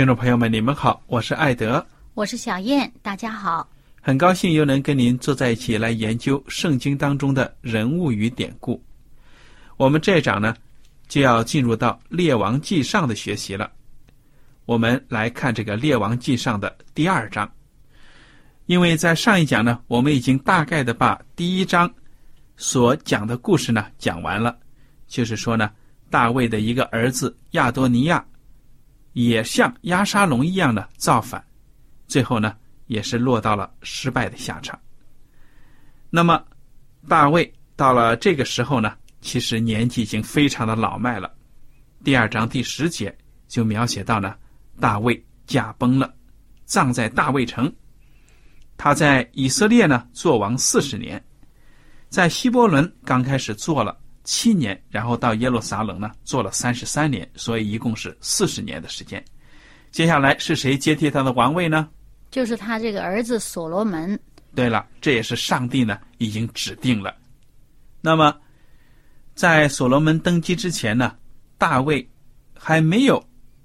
听众朋友们，你们好，我是艾德，我是小燕，大家好。很高兴又能跟您坐在一起来研究圣经当中的人物与典故。我们这一章呢，就要进入到《列王记上》的学习了。我们来看这个《列王记上》的第二章，因为在上一讲呢，我们已经大概的把第一章所讲的故事呢讲完了，就是说呢，大卫的一个儿子亚多尼亚。也像亚沙龙一样的造反，最后呢，也是落到了失败的下场。那么，大卫到了这个时候呢，其实年纪已经非常的老迈了。第二章第十节就描写到呢，大卫驾崩了，葬在大卫城。他在以色列呢做王四十年，在希伯伦刚开始做了。七年，然后到耶路撒冷呢，做了三十三年，所以一共是四十年的时间。接下来是谁接替他的王位呢？就是他这个儿子所罗门。对了，这也是上帝呢已经指定了。那么，在所罗门登基之前呢，大卫还没有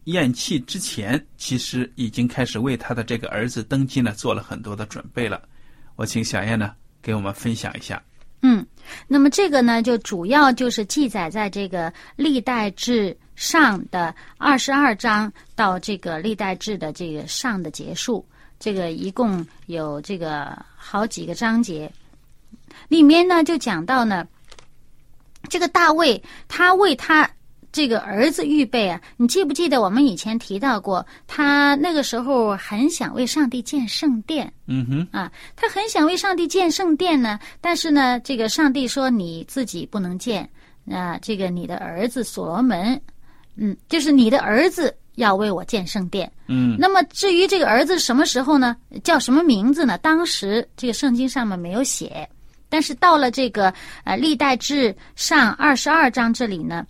咽气之前，其实已经开始为他的这个儿子登基呢做了很多的准备了。我请小燕呢给我们分享一下。嗯，那么这个呢，就主要就是记载在这个历代志上的二十二章到这个历代志的这个上的结束，这个一共有这个好几个章节，里面呢就讲到呢，这个大卫他为他。这个儿子预备啊，你记不记得我们以前提到过？他那个时候很想为上帝建圣殿。嗯哼，啊，他很想为上帝建圣殿呢。但是呢，这个上帝说你自己不能建，啊，这个你的儿子所罗门，嗯，就是你的儿子要为我建圣殿。嗯，那么至于这个儿子什么时候呢？叫什么名字呢？当时这个圣经上面没有写，但是到了这个呃历代志上二十二章这里呢。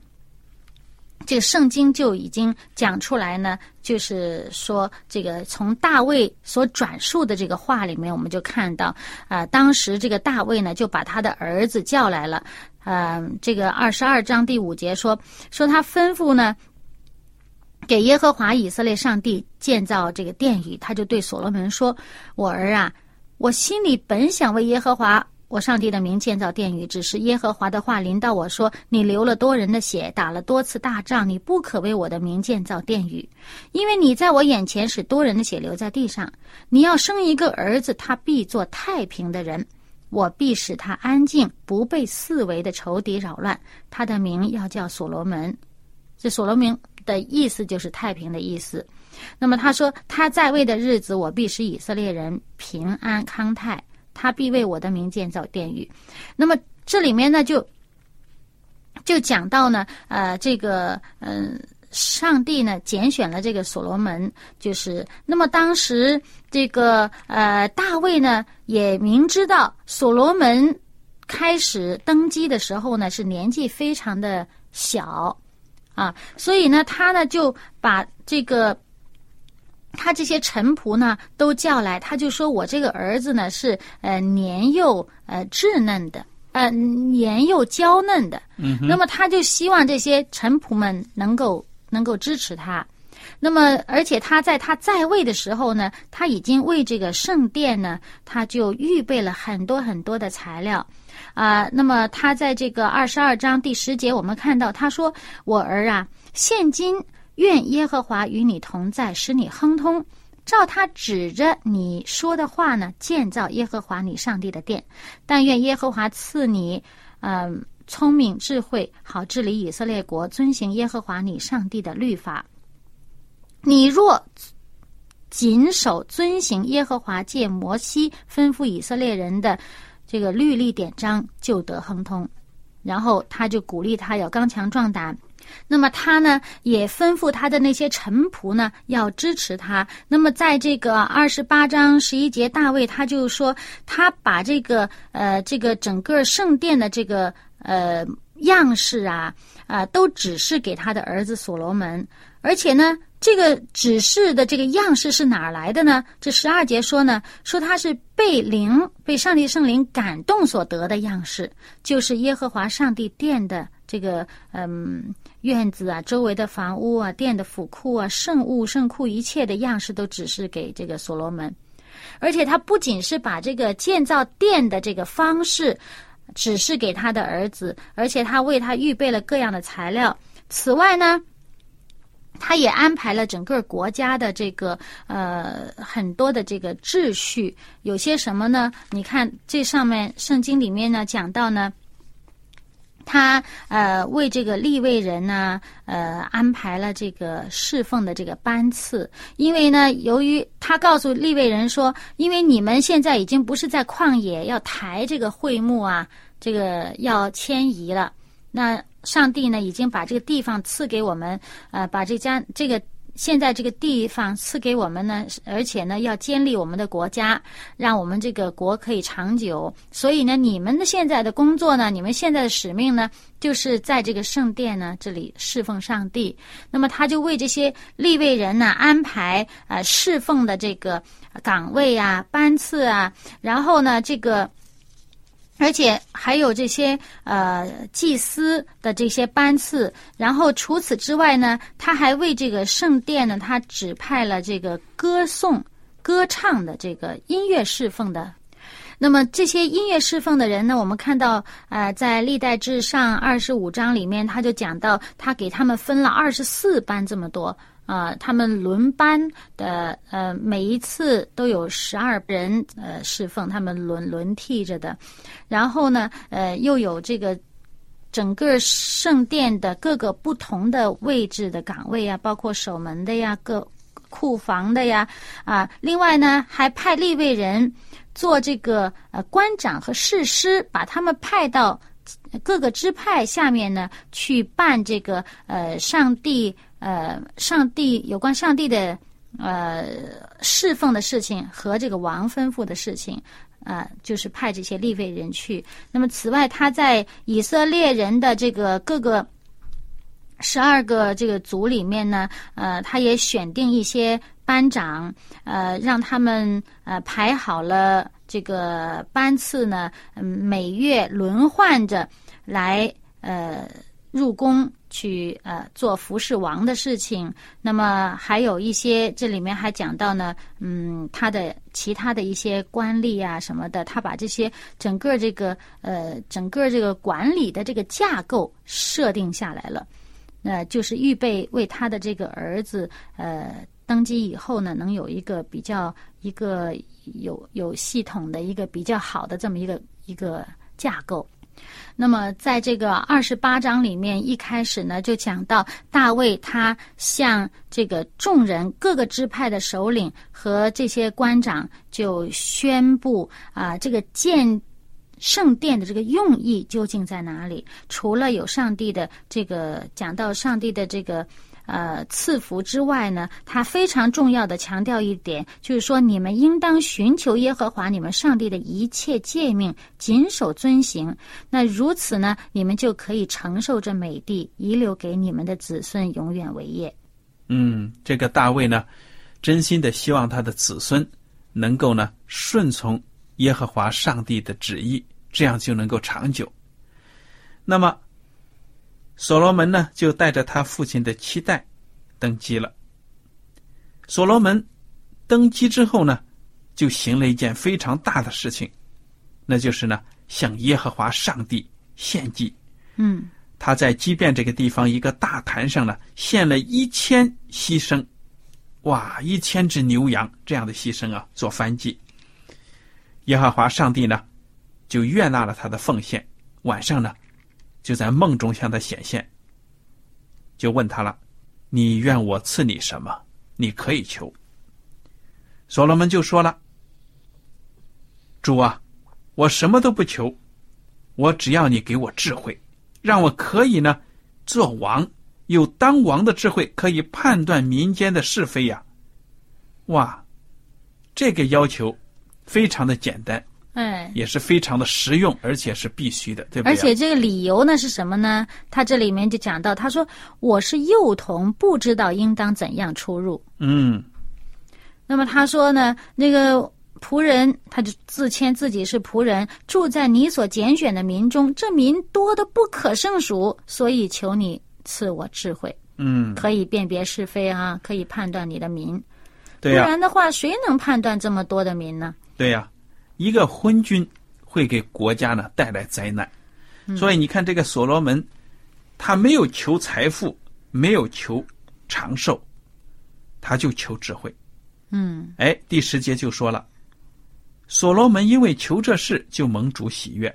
这个圣经就已经讲出来呢，就是说，这个从大卫所转述的这个话里面，我们就看到，啊，当时这个大卫呢，就把他的儿子叫来了，嗯，这个二十二章第五节说，说他吩咐呢，给耶和华以色列上帝建造这个殿宇，他就对所罗门说：“我儿啊，我心里本想为耶和华。”我上帝的名建造殿宇，只是耶和华的话临到我说：“你流了多人的血，打了多次大仗，你不可为我的名建造殿宇，因为你在我眼前使多人的血流在地上。你要生一个儿子，他必做太平的人，我必使他安静，不被四围的仇敌扰乱。他的名要叫所罗门。这所罗门的意思就是太平的意思。那么他说他在位的日子，我必使以色列人平安康泰。”他必为我的名建造殿宇，那么这里面呢，就就讲到呢，呃，这个嗯，上帝呢拣选了这个所罗门，就是那么当时这个呃大卫呢也明知道所罗门开始登基的时候呢，是年纪非常的小啊，所以呢，他呢就把这个他这些臣仆呢都叫来，他就说我这个儿子呢是呃年幼呃稚嫩的，呃年幼娇嫩的，嗯那么他就希望这些臣仆们能够能够支持他。那么，而且他在他在位的时候呢，他已经为这个圣殿呢，他就预备了很多很多的材料，啊、那么他在这个二十二章第十节，我们看到他说：“我儿啊，现今愿耶和华与你同在，使你亨通。”照他指着你说的话呢，建造耶和华你上帝的殿。但愿耶和华赐你，嗯、聪明智慧，好治理以色列国，遵行耶和华你上帝的律法。你若谨守遵行耶和华借摩西吩咐以色列人的这个律例典章，就得亨通。然后他就鼓励他要刚强壮胆。那么他呢，也吩咐他的那些臣仆呢，要支持他。那么在这个二十八章十一节，大卫他就说，他把这个呃这个整个圣殿的这个呃样式啊啊、都指示给他的儿子所罗门。而且呢，这个指示的这个样式是哪儿来的呢？这十二节说呢，说他是被灵、被上帝圣灵感动所得的样式，就是耶和华上帝殿的这个嗯院子啊，周围的房屋啊，殿的府库啊，圣物、圣库一切的样式都指示给这个所罗门。而且他不仅是把这个建造殿的这个方式指示给他的儿子，而且他为他预备了各样的材料。此外呢，他也安排了整个国家的这个呃很多的这个秩序，有些什么呢？你看这上面圣经里面呢讲到呢，他呃为这个立位人呢呃安排了这个侍奉的这个班次，因为呢由于他告诉立位人说，因为你们现在已经不是在旷野要抬这个会幕啊，这个要迁移了，那。上帝呢，已经把这个地方赐给我们，呃，把这家这个现在这个地方赐给我们呢，而且呢，要建立我们的国家，让我们这个国可以长久。所以呢，你们的现在的工作呢，你们现在的使命呢，就是在这个圣殿呢这里侍奉上帝。那么他就为这些立位人呢安排呃侍奉的这个岗位啊、班次啊，然后呢这个。而且还有这些呃祭司的这些班次，然后除此之外呢，他还为这个圣殿呢，他指派了这个歌颂、歌唱的这个音乐侍奉的。那么这些音乐侍奉的人呢，我们看到呃，在历代志上二十五章里面，他就讲到他给他们分了二十四班这么多。啊、他们轮班的，呃，每一次都有十二人呃侍奉，他们轮轮替着的。然后呢，呃，又有这个整个圣殿的各个不同的位置的岗位啊，包括守门的呀、各库房的呀，啊，另外呢，还派立位人做这个呃官长和士师，把他们派到各个支派下面呢，去办这个呃上帝呃上帝有关上帝的呃侍奉的事情和这个王吩咐的事情。啊，就是派这些立位人去。那么，此外，他在以色列人的这个各个十二个这个族里面呢，呃，他也选定一些班长，呃，让他们呃排好了这个班次呢，每月轮换着来呃入宫去呃做服侍王的事情。那么还有一些这里面还讲到呢，嗯，他的其他的一些官吏啊什么的，他把这些整个这个呃整个这个管理的这个架构设定下来了。呃，就是预备为他的这个儿子，呃，登基以后呢，能有一个比较一个有有系统的一个比较好的这么一个一个架构。那么，在这个二十八章里面，一开始呢就讲到大卫他向这个众人各个支派的首领和这些官长就宣布啊、这个建。圣殿的这个用意究竟在哪里？除了有上帝的这个讲到上帝的这个呃赐福之外呢，他非常重要的强调一点，就是说你们应当寻求耶和华你们上帝的一切诫命，谨守遵行。那如此呢，你们就可以承受这美地，遗留给你们的子孙永远为业。嗯，这个大卫呢，真心的希望他的子孙能够呢顺从耶和华上帝的旨意，这样就能够长久。那么，所罗门呢，就带着他父亲的期待登基了。所罗门登基之后呢，就行了一件非常大的事情，那就是呢，向耶和华上帝献祭。嗯他在基遍这个地方一个大坛上呢，献了一千牺牲，哇，一千只牛羊这样的牺牲啊，做燔祭。耶和华上帝呢，就悦纳了他的奉献。晚上呢，就在梦中向他显现，就问他了：“你愿我赐你什么？你可以求。”所罗门就说了：“主啊，我什么都不求，我只要你给我智慧。”让我可以呢，做王，有当王的智慧，可以判断民间的是非呀。哇，这个要求非常的简单，哎，也是非常的实用，而且是必须的，对不对？而且这个理由呢是什么呢？他这里面就讲到，他说我是幼童，不知道应当怎样出入。嗯，那么他说呢，那个。仆人，他就自谦自己是仆人，住在你所拣选的民中。这民多的不可胜数，所以求你赐我智慧，嗯，可以辨别是非啊，可以判断你的民。对呀、不然的话，谁能判断这么多的民呢？对呀、一个昏君会给国家呢带来灾难。所以你看，这个所罗门，他没有求财富，没有求长寿，他就求智慧。嗯哎，第十节就说了，所罗门因为求这事，就蒙主喜悦。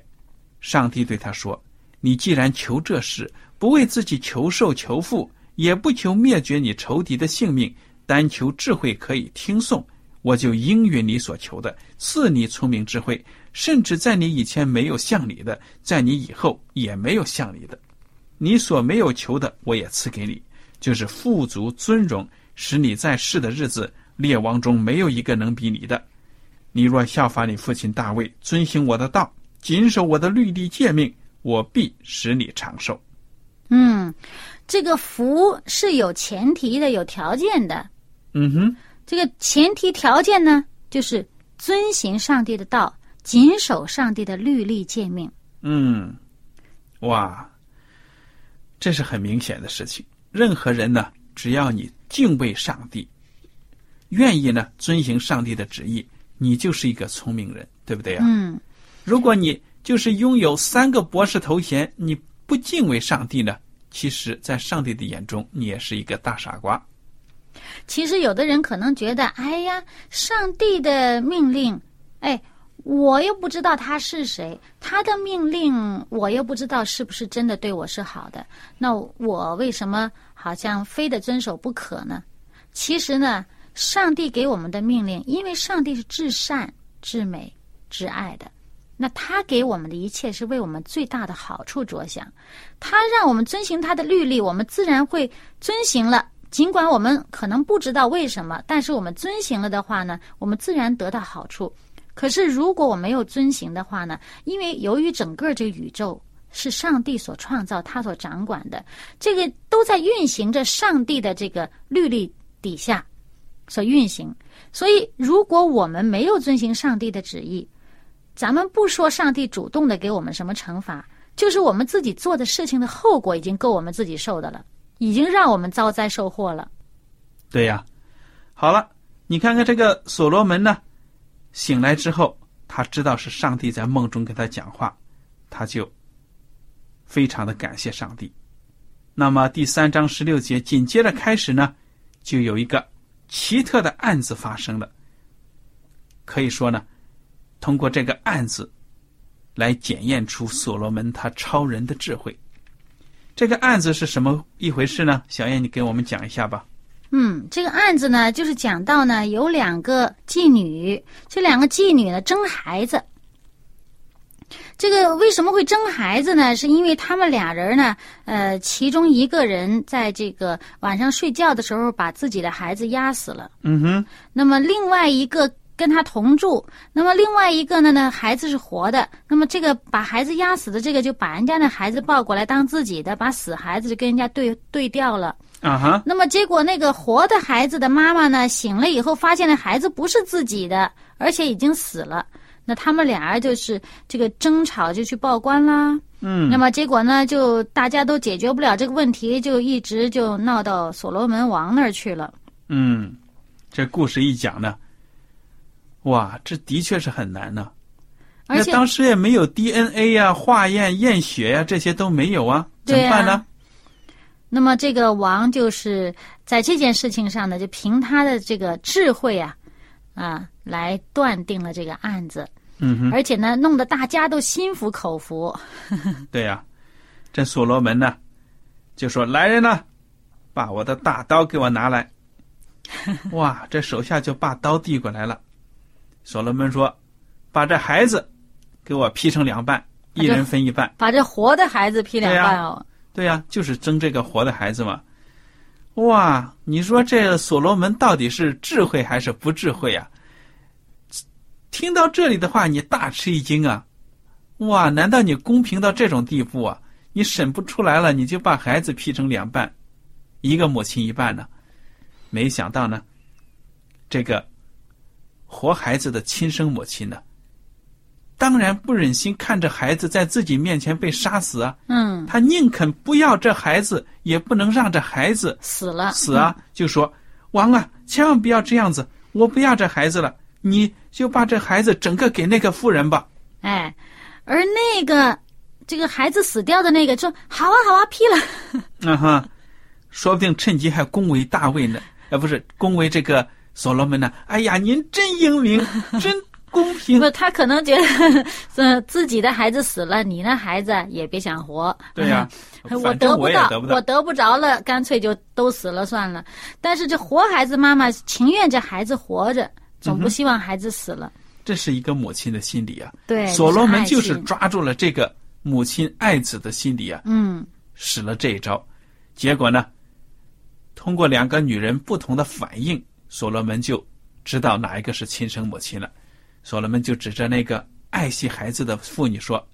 上帝对他说：“你既然求这事，不为自己求寿求富，也不求灭绝你仇敌的性命，单求智慧可以听颂，我就应允你所求的，赐你聪明智慧，甚至在你以前没有像你的，在你以后也没有像你的。你所没有求的，我也赐给你，就是富足尊荣，使你在世的日子，列王中没有一个能比你的。你若效法你父亲大卫，遵行我的道，谨守我的律例诫命，我必使你长寿。嗯，这个福是有前提的，有条件的。嗯哼，这个前提条件呢，就是遵行上帝的道，谨守上帝的律例诫命。嗯，哇，这是很明显的事情。任何人呢，只要你敬畏上帝，愿意呢遵行上帝的旨意，你就是一个聪明人，对不对呀、嗯，如果你就是拥有三个博士头衔，你不敬畏上帝呢，其实，在上帝的眼中，你也是一个大傻瓜。其实有的人可能觉得，哎呀，上帝的命令，哎，我又不知道他是谁，他的命令我又不知道是不是真的对我是好的，那我为什么好像非得遵守不可呢？其实呢，上帝给我们的命令，因为上帝是至善、至美、至爱的，那他给我们的一切是为我们最大的好处着想，他让我们遵行他的律例，我们自然会遵行了。尽管我们可能不知道为什么，但是我们遵行了的话呢，我们自然得到好处。可是如果我没有遵行的话呢，因为由于整个这个宇宙是上帝所创造、他所掌管的，这个都在运行着上帝的这个律例底下所运行。所以，如果我们没有遵行上帝的旨意，咱们不说上帝主动的给我们什么惩罚，就是我们自己做的事情的后果已经够我们自己受的了。已经让我们遭灾受祸了。对呀，好了，你看看这个所罗门呢，醒来之后，他知道是上帝在梦中跟他讲话，他就非常的感谢上帝。那么第三章十六节紧接着开始呢，就有一个奇特的案子发生了。可以说呢，通过这个案子来检验出所罗门他超人的智慧。这个案子是什么一回事呢？小燕，你给我们讲一下吧。嗯，这个案子呢，就是讲到呢，有两个妓女，这两个妓女呢争孩子。这个为什么会争孩子呢？是因为他们俩人呢，呃，其中一个人在这个晚上睡觉的时候把自己的孩子压死了，嗯哼，那么另外一个跟他同住，那么另外一个呢呢孩子是活的，那么这个把孩子压死的这个就把人家的孩子抱过来当自己的，把死孩子就跟人家对对调了。啊哈，那么结果那个活的孩子的妈妈呢，醒了以后发现那孩子不是自己的，而且已经死了。那他们俩人就是这个争吵，就去报官啦。嗯，那么结果呢，就大家都解决不了这个问题，就一直就闹到所罗门王那儿去了。嗯，这故事一讲呢，哇，这的确是很难呢。而且当时也没有 DNA 呀、化验、验血呀，这些都没有啊，怎么办呢？那么这个王就是在这件事情上呢，就凭他的这个智慧啊，啊，来断定了这个案子，嗯哼，而且呢，弄得大家都心服口服。对呀、这所罗门呢，就说：“来人呐，把我的大刀给我拿来。”哇，这手下就把刀递过来了。所罗门说：“把这孩子给我劈成两半，一人分一半。把这活的孩子劈两半哦，”对呀、就是争这个活的孩子嘛。哇，你说这所罗门到底是智慧还是不智慧呀、听到这里的话，你大吃一惊啊！哇，难道你公平到这种地步啊？你审不出来了，你就把孩子劈成两半，一个母亲一半呢？没想到呢，这个活孩子的亲生母亲呢，当然不忍心看着孩子在自己面前被杀死啊，嗯，他宁肯不要这孩子，也不能让这孩子死了，死啊！就说王啊，千万不要这样子，我不要这孩子了，你就把这孩子整个给那个妇人吧。哎，而那个这个孩子死掉的那个说：“好啊，好啊，劈了。啊哈，说不定趁机还恭维大卫呢，呃，不是恭维这个所罗门呢。哎呀，您真英明，真公”平不，。他可能觉得，呃，自己的孩子死了，你那孩子也别想活。对呀、我得不到，我也得不到。我得不着了，干脆就都死了算了。但是这活孩子妈妈情愿这孩子活着，总不希望孩子死了。这是一个母亲的心理啊。对，所罗门就是抓住了这个母亲爱子的心理啊，嗯使了这一招。结果呢，通过两个女人不同的反应，所罗门就知道哪一个是亲生母亲了。所罗门就指着那个爱惜孩子的妇女说：“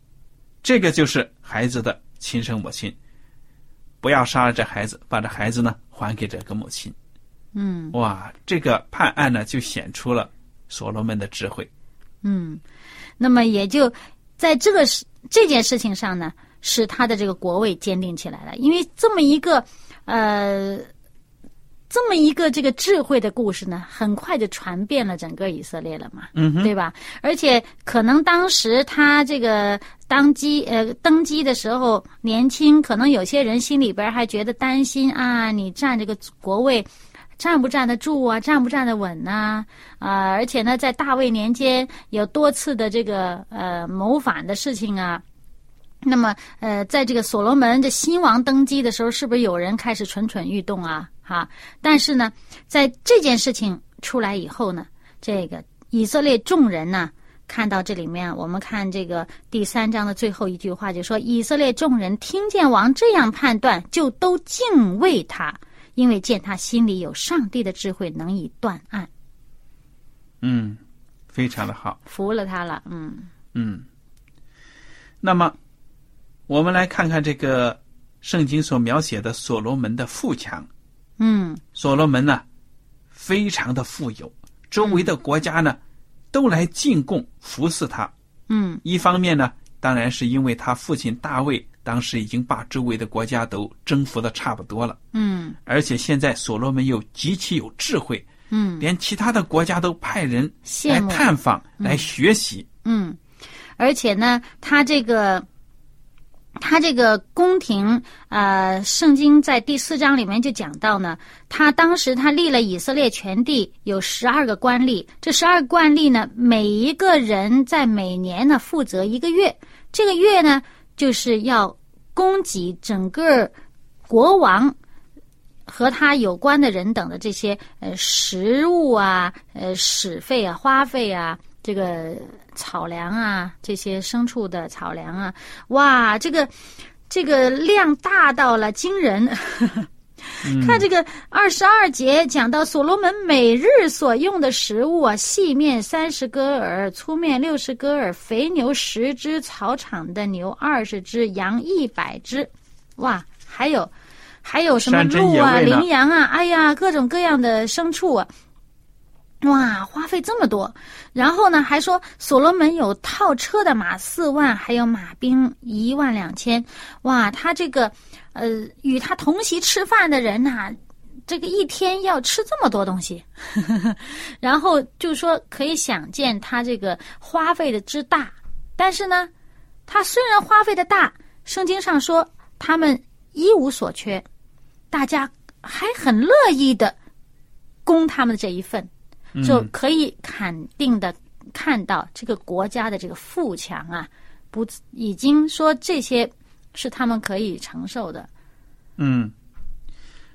这个就是孩子的亲生母亲，不要杀了这孩子，把这孩子呢还给这个母亲。”嗯哇，这个判案呢就显出了所罗门的智慧。嗯，那么也就在这个事这件事情上呢，使他的这个国位坚定起来了。因为这么一个呃，这么一个这个智慧的故事呢，很快就传遍了整个以色列了嘛。嗯，对吧？而且可能当时他这个当机呃登基的时候年轻，可能有些人心里边还觉得担心啊，你占这个国位。站不站得住啊？站不站得稳呐、啊？而且呢，在大卫年间有多次的这个呃谋反的事情啊。那么呃，在这个所罗门这新王登基的时候，是不是有人开始蠢蠢欲动啊？哈！但是呢，在这件事情出来以后呢，这个以色列众人呢，看到这里面，我们看这个第三章的最后一句话，就说以色列众人听见王这样判断，就都敬畏他，因为见他心里有上帝的智慧，能以断案，嗯，非常的好。服了他了。嗯嗯，那么我们来看看这个圣经所描写的所罗门的富强。嗯。所罗门呢，非常的富有，周围的国家呢，都来进贡服侍他。嗯。一方面呢，当然是因为他父亲大卫当时已经把周围的国家都征服的差不多了，嗯。而且现在所罗门又极其有智慧，嗯，连其他的国家都派人来。探访、来学习。嗯，而且呢，他这个他这个宫廷，呃，圣经在第四章里面就讲到呢，他当时他立了以色列全地有十二个官吏，这十二个官吏呢，每一个人在每年呢负责一个月，这个月呢就是要供给整个国王。和他有关的人等的这些呃食物啊、呃使费啊、花费啊，这个草粮啊，这些牲畜的草粮啊，哇，这个这个量大到了惊人。看这个二十二节讲到所罗门每日所用的食物啊，细面三十戈尔，粗面六十戈尔，肥牛十只，草场的牛二十只，羊一百只，哇，还有还有什么鹿啊、羚羊啊，哎呀，各种各样的牲畜啊。哇，花费这么多，然后呢，还说所罗门有套车的马四万，还有马兵一万两千。哇，他这个，呃，与他同席吃饭的人呐、这个一天要吃这么多东西，然后就说可以想见他这个花费的之大。但是呢，他虽然花费的大，圣经上说他们一无所缺，大家还很乐意的供他们的这一份。就可以肯定的看到这个国家的这个富强啊，不已经说这些是他们可以承受的。嗯，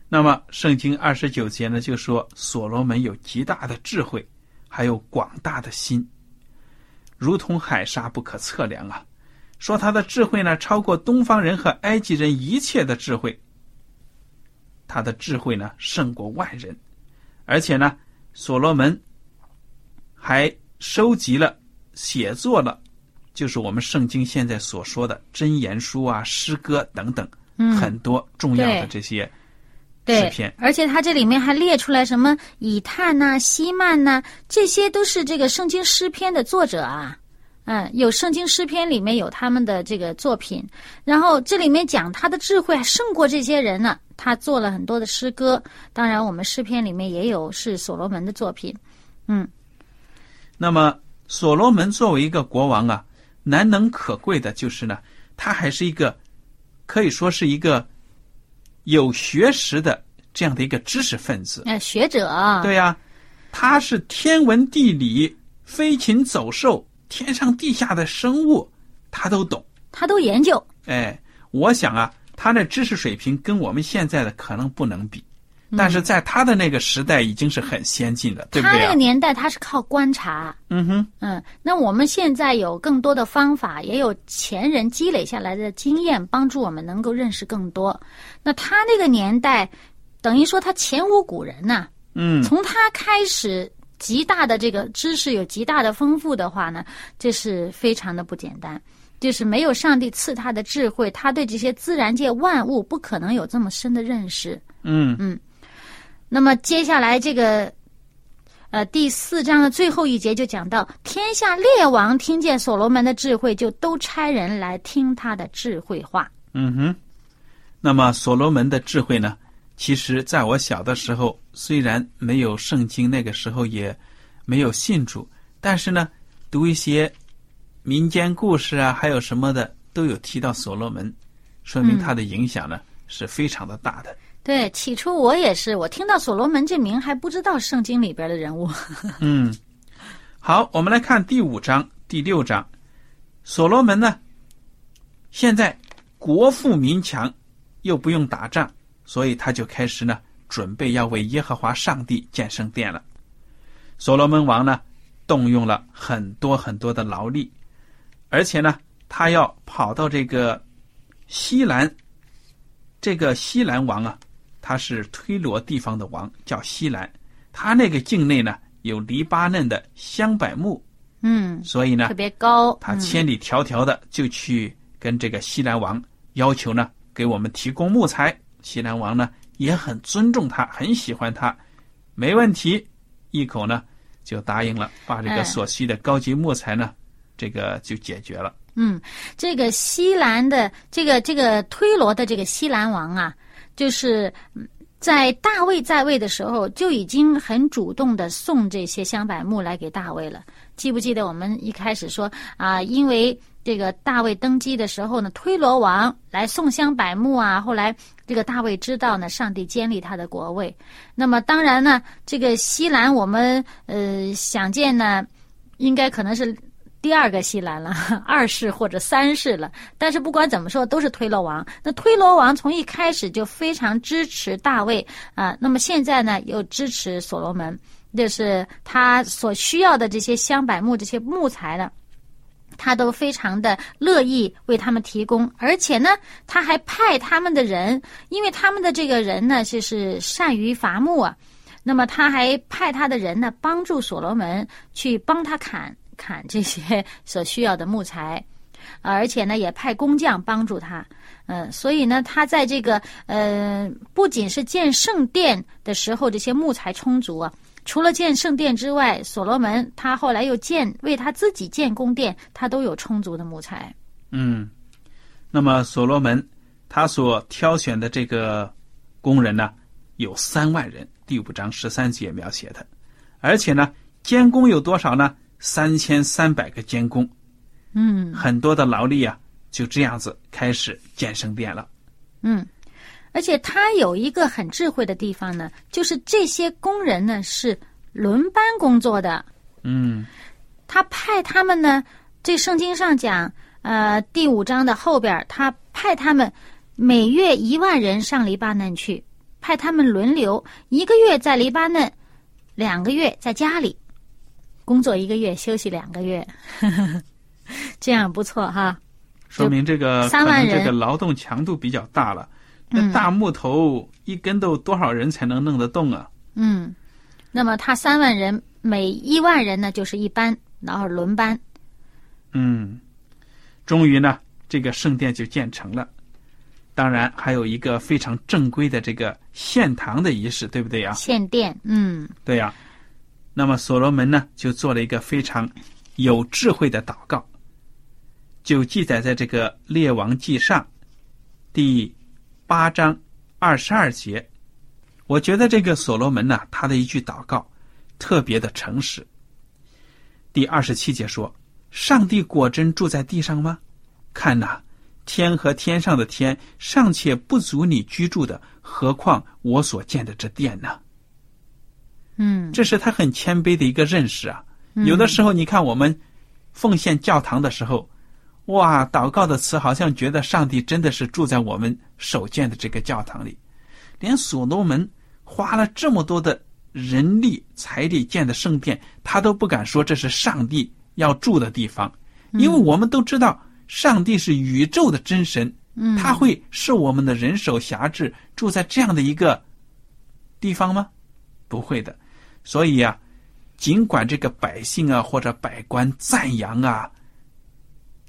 那么圣经二十九节呢，就说所罗门有极大的智慧，还有广大的心，如同海沙不可测量啊。说他的智慧呢，超过东方人和埃及人一切的智慧。他的智慧呢，胜过万人，而且呢，所罗门还收集了、写作了，就是我们圣经现在所说的箴言书啊、诗歌等等，嗯很多重要的这些诗对篇，。而且它这里面还列出来什么以探呐、希曼呐、这些都是这个圣经诗篇的作者啊。嗯，有圣经诗篇里面有他们的这个作品，然后这里面讲他的智慧还胜过这些人呢。他做了很多的诗歌，当然我们诗篇里面也有是所罗门的作品。嗯那么，所罗门作为一个国王啊，难能可贵的就是呢，他还是一个可以说是一个有学识的这样的一个知识分子。呃，学者啊，对呀、他是天文地理、飞禽走兽、天上地下的生物，他都懂。他都研究。哎，我想啊，他的知识水平跟我们现在的可能不能比，但是在他的那个时代已经是很先进的，对不对啊他那个？年代他是靠观察，嗯哼，嗯，那我们现在有更多的方法，也有前人积累下来的经验，帮助我们能够认识更多。那他那个年代，等于说他前无古人呐、嗯，从他开始，极大的这个知识有极大的丰富的话呢，这是非常的不简单。就是没有上帝赐他的智慧，他对这些自然界万物不可能有这么深的认识。嗯嗯那么接下来这个，呃，第四章的最后一节就讲到，天下列王听见所罗门的智慧，就都差人来听他的智慧话。嗯哼，那么所罗门的智慧呢？其实在我小的时候，虽然没有圣经，那个时候也没有信主，但是呢，读一些民间故事啊，还有什么的，都有提到所罗门，说明他的影响呢、是非常的大的。对，起初我也是，我听到所罗门这名还不知道圣经里边的人物。嗯，好，我们来看第五章、第六章。所罗门呢，现在国富民强，又不用打仗，所以他就开始呢，准备要为耶和华上帝建圣殿了。所罗门王呢，动用了很多很多的劳力，而且呢，他要跑到这个西兰，这个西兰王啊，他是推罗地方的王，叫西兰。他那个境内呢有黎巴嫩的香柏木，嗯，所以呢特，别高。他嗯千里迢迢的就去跟这个西兰王要求呢，给我们提供木材。西兰王呢也很尊重他，很喜欢他，没问题，一口呢就答应了，把这个哎所需的高级木材呢，这个就解决了。嗯，这个西兰的这个这个推罗的这个西兰王啊，就是嗯在大卫在位的时候就已经很主动的送这些香柏木来给大卫了。记不记得我们一开始说啊，因为这个大卫登基的时候呢，推罗王来送香柏木啊，后来这个大卫知道呢，上帝建立他的国位。那么当然呢，这个西兰我们呃想见呢，应该可能是第二个西兰了，二世或者三世了。但是不管怎么说，都是推罗王。那推罗王从一开始就非常支持大卫啊、那么现在呢又支持所罗门，就是他所需要的这些香柏木这些木材呢，他都非常的乐意为他们提供，而且呢，他还派他们的人，因为他们的这个人呢，就是善于伐木啊，那么他还派他的人呢，帮助所罗门去帮他砍砍这些所需要的木材，而且呢，也派工匠帮助他，嗯、所以呢，他在这个呃，不仅是建圣殿的时候，这些木材充足啊。除了建圣殿之外，所罗门他后来又建为他自己建宫殿，他都有充足的木材。嗯，那么所罗门他所挑选的这个工人呢，有三万人，第五章十三节描写的，而且呢，监工有多少呢？三千三百个监工，嗯很多的劳力啊，就这样子开始建圣殿了。嗯，而且他有一个很智慧的地方呢，就是这些工人呢是轮班工作的，嗯他派他们呢，这圣经上讲，呃，第五章的后边，他派他们每月一万人上黎巴嫩去，派他们轮流，一个月在黎巴嫩，两个月在家里工作一个月，休息两个月，这样不错哈。说明这个三万人这个劳动强度比较大了。那嗯大木头一根都多少人才能弄得动啊？嗯，那么他三万人，每一万人呢就是一班，然后轮班。嗯，终于呢，这个圣殿就建成了。当然，还有一个非常正规的这个献堂的仪式，对不对呀？献殿，嗯对呀。那么所罗门呢，就做了一个非常有智慧的祷告，就记载在这个《列王记上》第八章二十二节。我觉得这个所罗门呢，他的一句祷告特别的诚实。第二十七节说：“上帝果真住在地上吗？看呐，天和天上的天尚且不足你居住的，何况我所建的这殿呢？”嗯这是他很谦卑的一个认识啊。有的时候，你看我们奉献教堂的时候，哇，祷告的词好像觉得上帝真的是住在我们手建的这个教堂里。连所罗门花了这么多的人力财力建的圣殿，他都不敢说这是上帝要住的地方，因为我们都知道上帝是宇宙的真神，嗯，他会是我们的人手辖制住在这样的一个地方吗？不会的。所以呀、尽管这个百姓啊或者百官赞扬啊，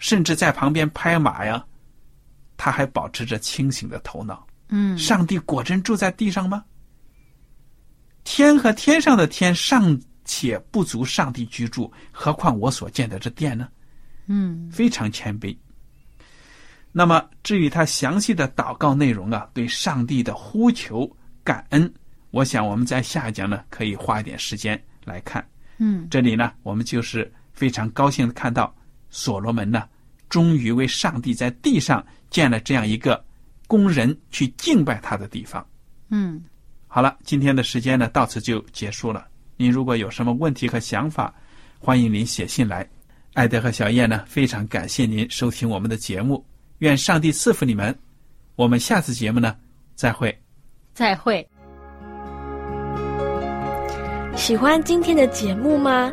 甚至在旁边拍马呀，他还保持着清醒的头脑。嗯上帝果真住在地上吗？天和天上的天尚且不足上帝居住，何况我所建的这殿呢？嗯非常谦卑。那么，至于他详细的祷告内容啊，对上帝的呼求、感恩，我想我们在下一讲呢，可以花一点时间来看。嗯这里呢，我们就是非常高兴的看到所罗门呢，终于为上帝在地上建了这样一个供人去敬拜他的地方。嗯好了，今天的时间呢到此就结束了。您如果有什么问题和想法，欢迎您写信来。艾德和小燕呢非常感谢您收听我们的节目，愿上帝赐福你们。我们下次节目呢再会。再会。喜欢今天的节目吗？